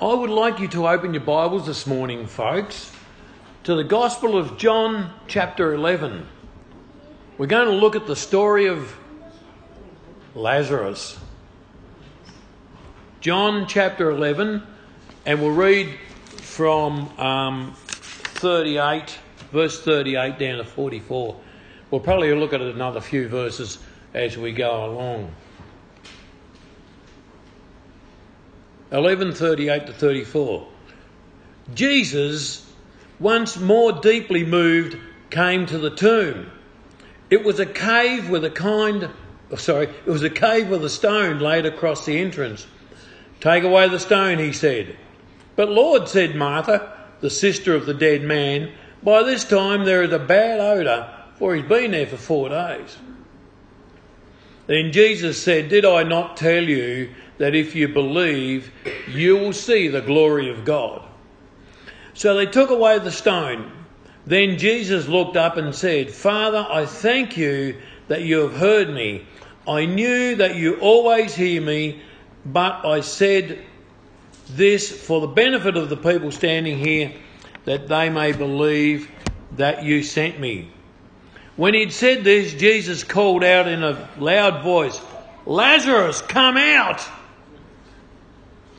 I would like you to open your Bibles this morning, folks, to the Gospel of John, chapter 11. We're going to look at the story of Lazarus. John, chapter 11, and we'll read from um, 38, verse 38 down to 44. We'll probably look at another few verses as we go along. 11:38 to 34. Jesus, once more deeply moved, came to the tomb. It was a cave with a kind oh, sorry, it was a cave with a stone laid across the entrance. Take away the stone, he said. But Lord, said Martha, the sister of the dead man, by this time there is a bad odour, for he's been there for four days. Then Jesus said, Did I not tell you that if you believe, you will see the glory of God. So they took away the stone. Then Jesus looked up and said, Father, I thank you that you have heard me. I knew that you always hear me, but I said this for the benefit of the people standing here, that they may believe that you sent me. When he'd said this, Jesus called out in a loud voice, Lazarus, come out!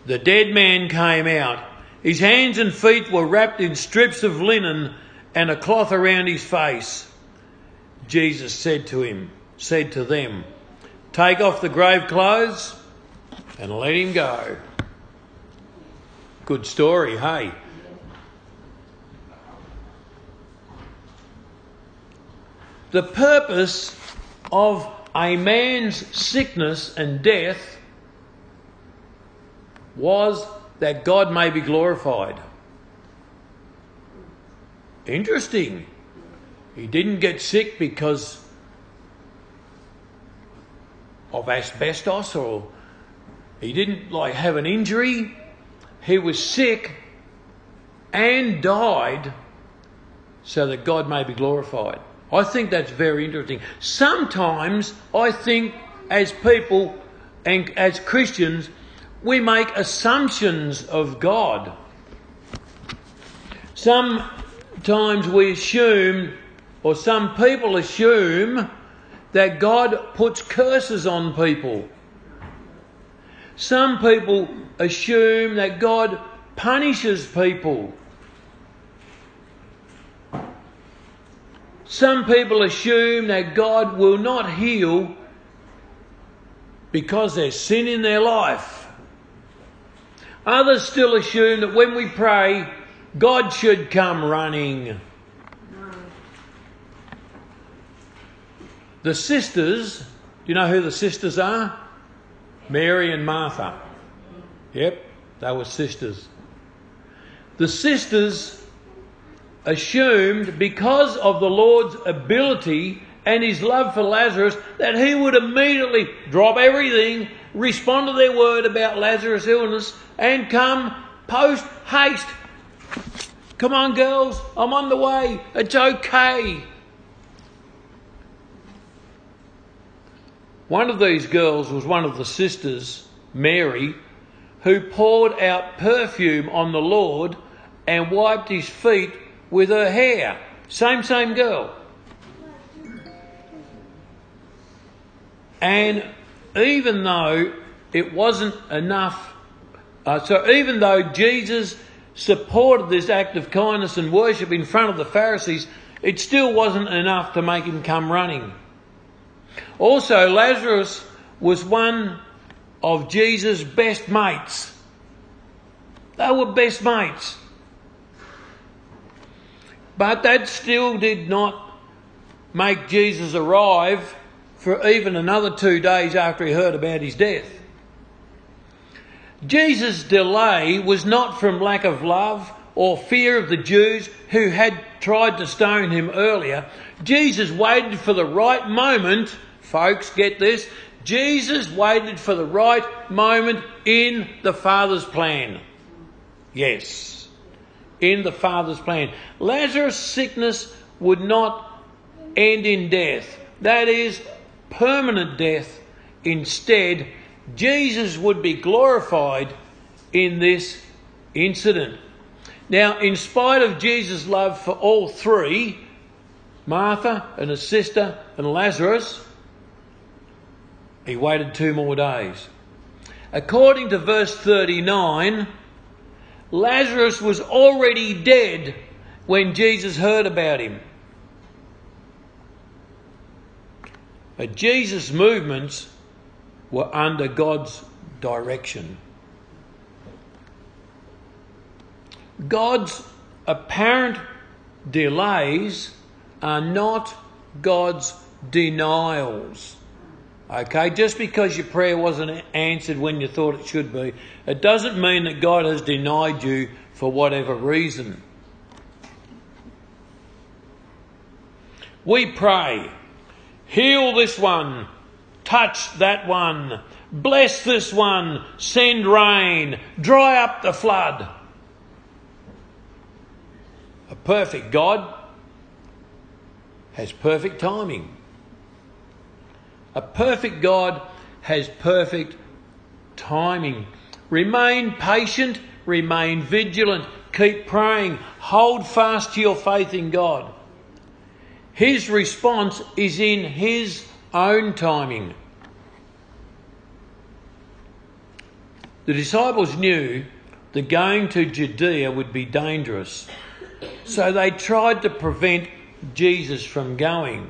The dead man came out. His hands and feet were wrapped in strips of linen and a cloth around his face. Jesus said to him, said to them, Take off the grave clothes and let him go. Good story, hey? The purpose of a man's sickness and death was that God may be glorified. Interesting. He didn't get sick because of asbestos or he didn't like have an injury. He was sick and died so that God may be glorified. I think that's very interesting. Sometimes I think as people and as Christians, we make assumptions of God. Sometimes we assume, or some people assume, that God puts curses on people. Some people assume that God punishes people. Some people assume that God will not heal because there's sin in their life. Others still assume that when we pray, God should come running. The sisters, do you know who the sisters are? Mary and Martha. Yep, they were sisters. The sisters assumed because of the Lord's ability and his love for Lazarus that he would immediately drop everything, respond to their word about Lazarus' illness, and come post haste. Come on, girls, I'm on the way. It's okay. One of these girls was one of the sisters, Mary, who poured out perfume on the Lord and wiped his feet with her hair. Same, same girl. And even though it wasn't enough uh, so even though Jesus supported this act of kindness and worship in front of the Pharisees, it still wasn't enough to make him come running. Also, Lazarus was one of Jesus' best mates. They were best mates. But that still did not make Jesus arrive for even another two days after he heard about his death. Jesus' delay was not from lack of love or fear of the Jews who had tried to stone him earlier. Jesus waited for the right moment. Folks, get this. Jesus waited for the right moment in the Father's plan. Yes, in the Father's plan. Lazarus' sickness would not end in death. That is, permanent death. Instead, Jesus would be glorified in this incident. Now, in spite of Jesus' love for all three, Martha and her sister and Lazarus, he waited two more days. According to verse 39, Lazarus was already dead when Jesus heard about him. But Jesus' movements were under God's direction. God's apparent delays are not God's denials. Okay, just because your prayer wasn't answered when you thought it should be, it doesn't mean that God has denied you for whatever reason. We pray, heal this one, touch that one, bless this one, send rain, dry up the flood. A perfect God has perfect timing. A perfect God has perfect timing. Remain patient, remain vigilant, keep praying, hold fast to your faith in God. His response is in His own timing. The disciples knew that going to Judea would be dangerous, so they tried to prevent Jesus from going.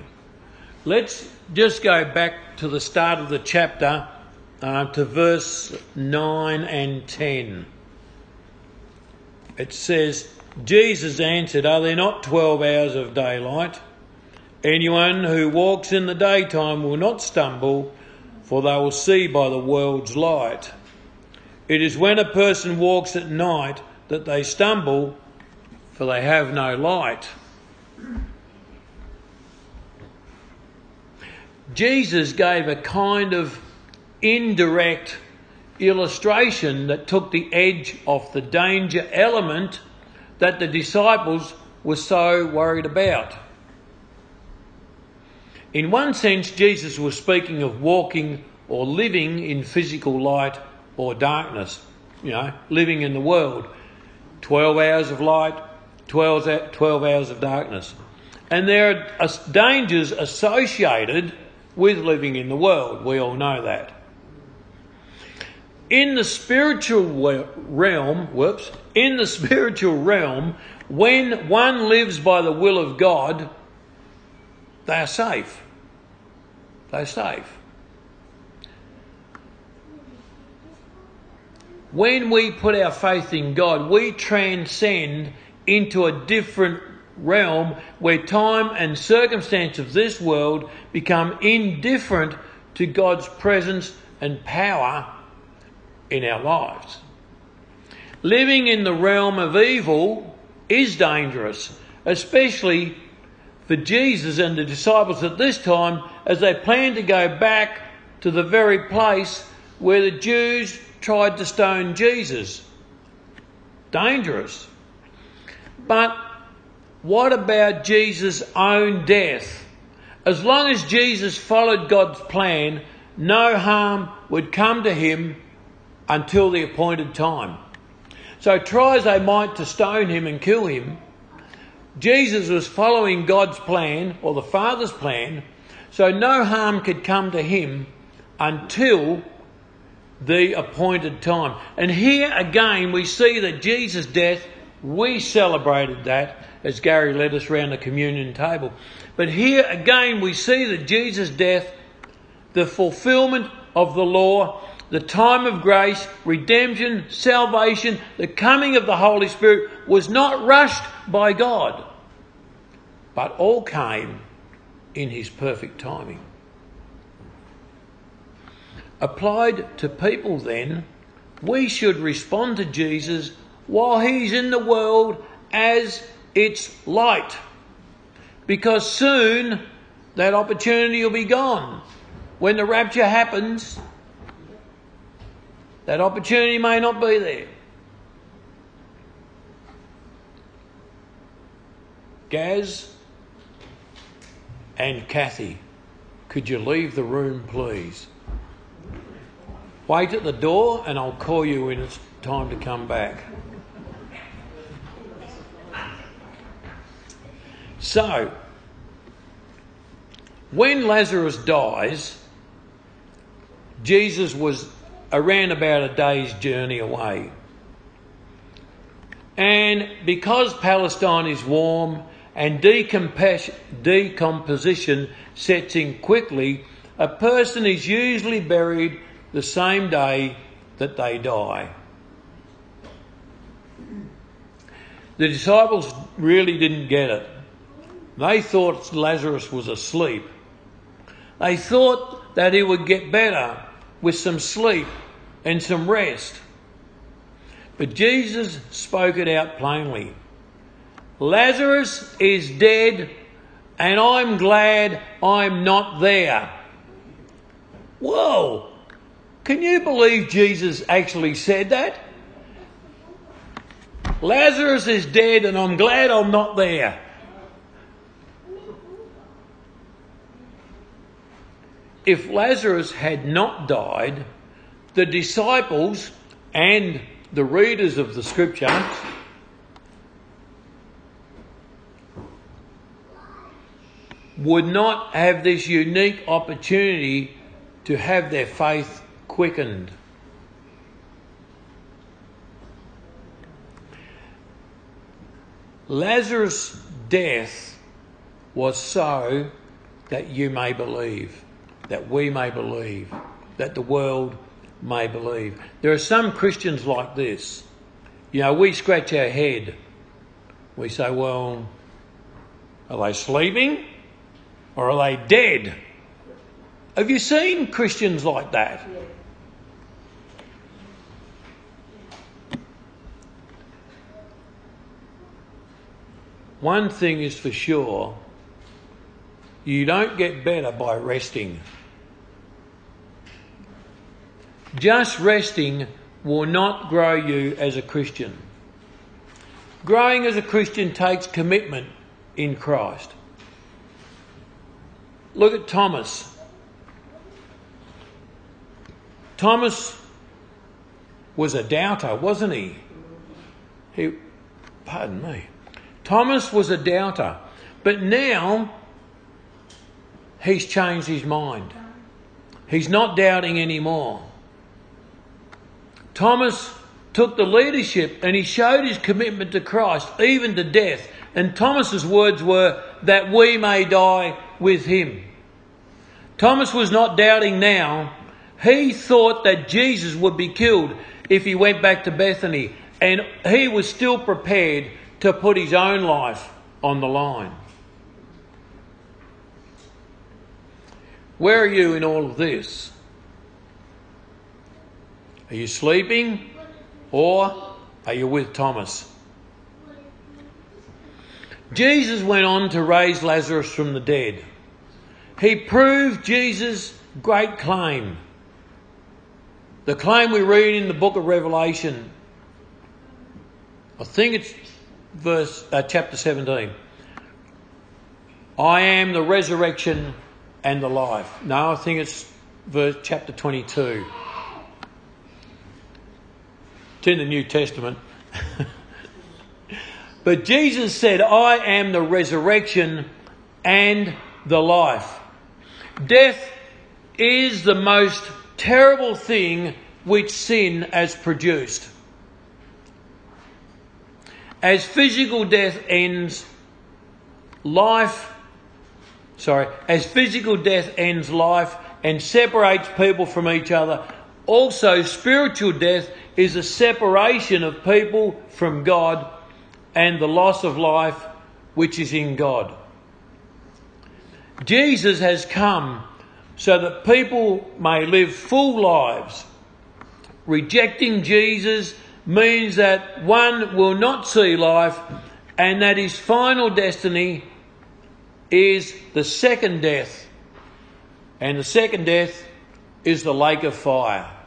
Let's just go back to the start of the chapter uh, to verse 9 and 10. It says, Jesus answered, Are there not 12 hours of daylight? Anyone who walks in the daytime will not stumble, for they will see by the world's light. It is when a person walks at night that they stumble, for they have no light. Jesus gave a kind of indirect illustration that took the edge off the danger element that the disciples were so worried about. In one sense, Jesus was speaking of walking or living in physical light or darkness, you know, living in the world. 12 hours of light, 12, 12 hours of darkness. And there are uh, dangers associated with living in the world. We all know that. In the spiritual realm, whoops, in the spiritual realm, when one lives by the will of God, they are safe. They're safe. When we put our faith in God, we transcend into a different realm where time and circumstance of this world become indifferent to God's presence and power in our lives. Living in the realm of evil is dangerous, especially for Jesus and the disciples at this time as they planned to go back to the very place where the Jews tried to stone Jesus. Dangerous. But what about Jesus' own death? As long as Jesus followed God's plan, no harm would come to him until the appointed time. So try as they might to stone him and kill him, Jesus was following God's plan or the Father's plan, so no harm could come to him until the appointed time. And here again we see that Jesus' death, we celebrated that as Gary led us round the communion table. But here again we see that Jesus' death, the fulfillment of the law, the time of grace, redemption, salvation, the coming of the Holy Spirit was not rushed by God, but all came in His perfect timing. Applied to people, then, we should respond to Jesus while He's in the world as its light. Because soon that opportunity will be gone. When the rapture happens, that opportunity may not be there. Gaz and Kathy, could you leave the room, please? Wait at the door and I'll call you when it's time to come back. So, when Lazarus dies, Jesus was around about a day's journey away. And because Palestine is warm and decomposition sets in quickly, a person is usually buried the same day that they die. The disciples really didn't get it. They thought Lazarus was asleep. They thought that he would get better with some sleep and some rest. But Jesus spoke it out plainly. Lazarus is dead, and I'm glad I'm not there. Whoa! Can you believe Jesus actually said that? Lazarus is dead, and I'm glad I'm not there. If Lazarus had not died, the disciples and the readers of the scripture would not have this unique opportunity to have their faith quickened. Lazarus' death was so that you may believe, that we may believe, that the world may believe. There are some Christians like this. You know, we scratch our head. We say, well, are they sleeping or are they dead? Have you seen Christians like that? One thing is for sure you don't get better by resting. Just resting will not grow you as a Christian. Growing as a Christian takes commitment in Christ. Look at Thomas. Thomas was a doubter, wasn't he? He, pardon me. Thomas was a doubter, but now he's changed his mind. He's not doubting anymore. Thomas took the leadership and he showed his commitment to Christ, even to death. And Thomas's words were that we may die with him. Thomas was not doubting now. He thought that Jesus would be killed if he went back to Bethany. And he was still prepared to put his own life on the line. Where are you in all of this? Are you sleeping or are you with Thomas? Jesus went on to raise Lazarus from the dead. He proved Jesus' great claim. The claim we read in the book of Revelation. I think it's verse uh, chapter 17. I am the resurrection and the life. No, I think it's verse chapter 22. In the New Testament. but Jesus said, I am the resurrection and the life. Death is the most terrible thing which sin has produced. As physical death ends, life, sorry, as physical death ends life and separates people from each other, also spiritual death is a separation of people from God and the loss of life which is in God. Jesus has come so that people may live full lives. Rejecting Jesus means that one will not see life and that his final destiny is the second death. And the second death is the lake of fire.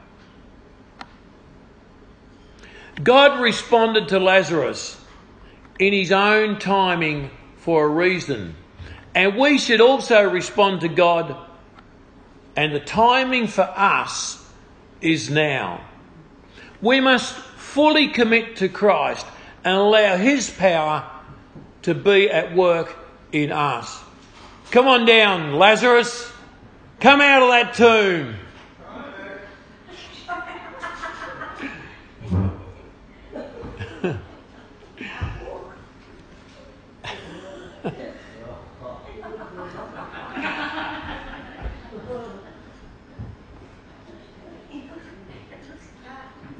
God responded to Lazarus in his own timing for a reason. And we should also respond to God, and the timing for us is now. We must fully commit to Christ and allow His power to be at work in us. Come on down, Lazarus. Come out of that tomb.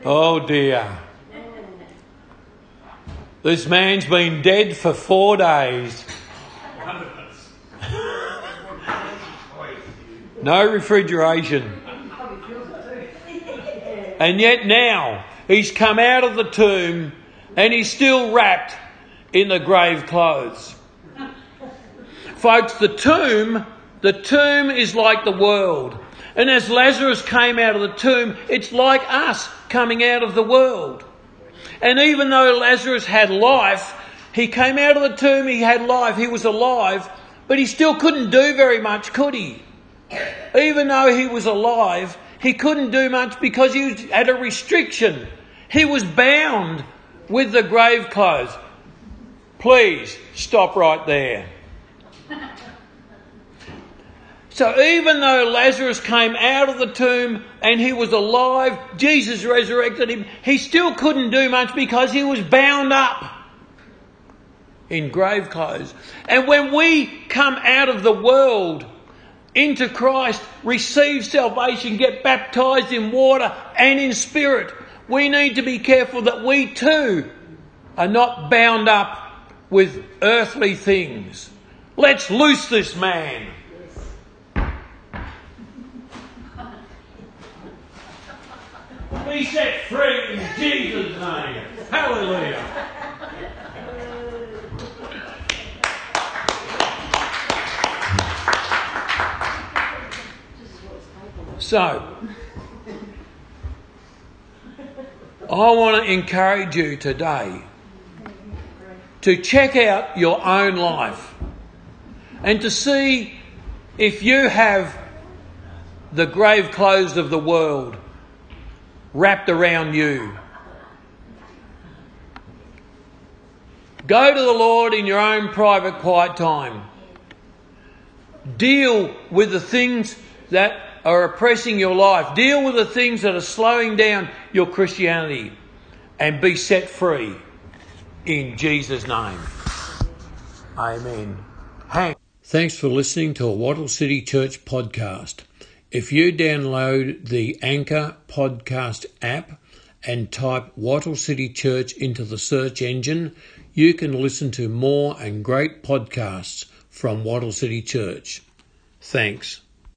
Oh dear. This man's been dead for four days. no refrigeration. And yet now he's come out of the tomb and he's still wrapped in the grave clothes. Folks, the tomb, the tomb is like the world. And as Lazarus came out of the tomb, it's like us coming out of the world. And even though Lazarus had life, he came out of the tomb, he had life, he was alive, but he still couldn't do very much, could he? Even though he was alive, he couldn't do much because he had a restriction. He was bound with the grave clothes. Please stop right there. So even though Lazarus came out of the tomb and he was alive, Jesus resurrected him, he still couldn't do much because he was bound up in grave clothes. And when we come out of the world into Christ, receive salvation, get baptized in water and in spirit, we need to be careful that we too are not bound up with earthly things. Let's loose this man. Be set free in Jesus' name. Hallelujah. So, I want to encourage you today to check out your own life and to see if you have the grave clothes of the world wrapped around you. Go to the Lord in your own private quiet time. Deal with the things that are oppressing your life. Deal with the things that are slowing down your Christianity and be set free in Jesus' name. Amen. Hang. Thanks for listening to a Wattle City Church podcast. If you download the Anchor podcast app and type Wattle City Church into the search engine, you can listen to more and great podcasts from Wattle City Church. Thanks.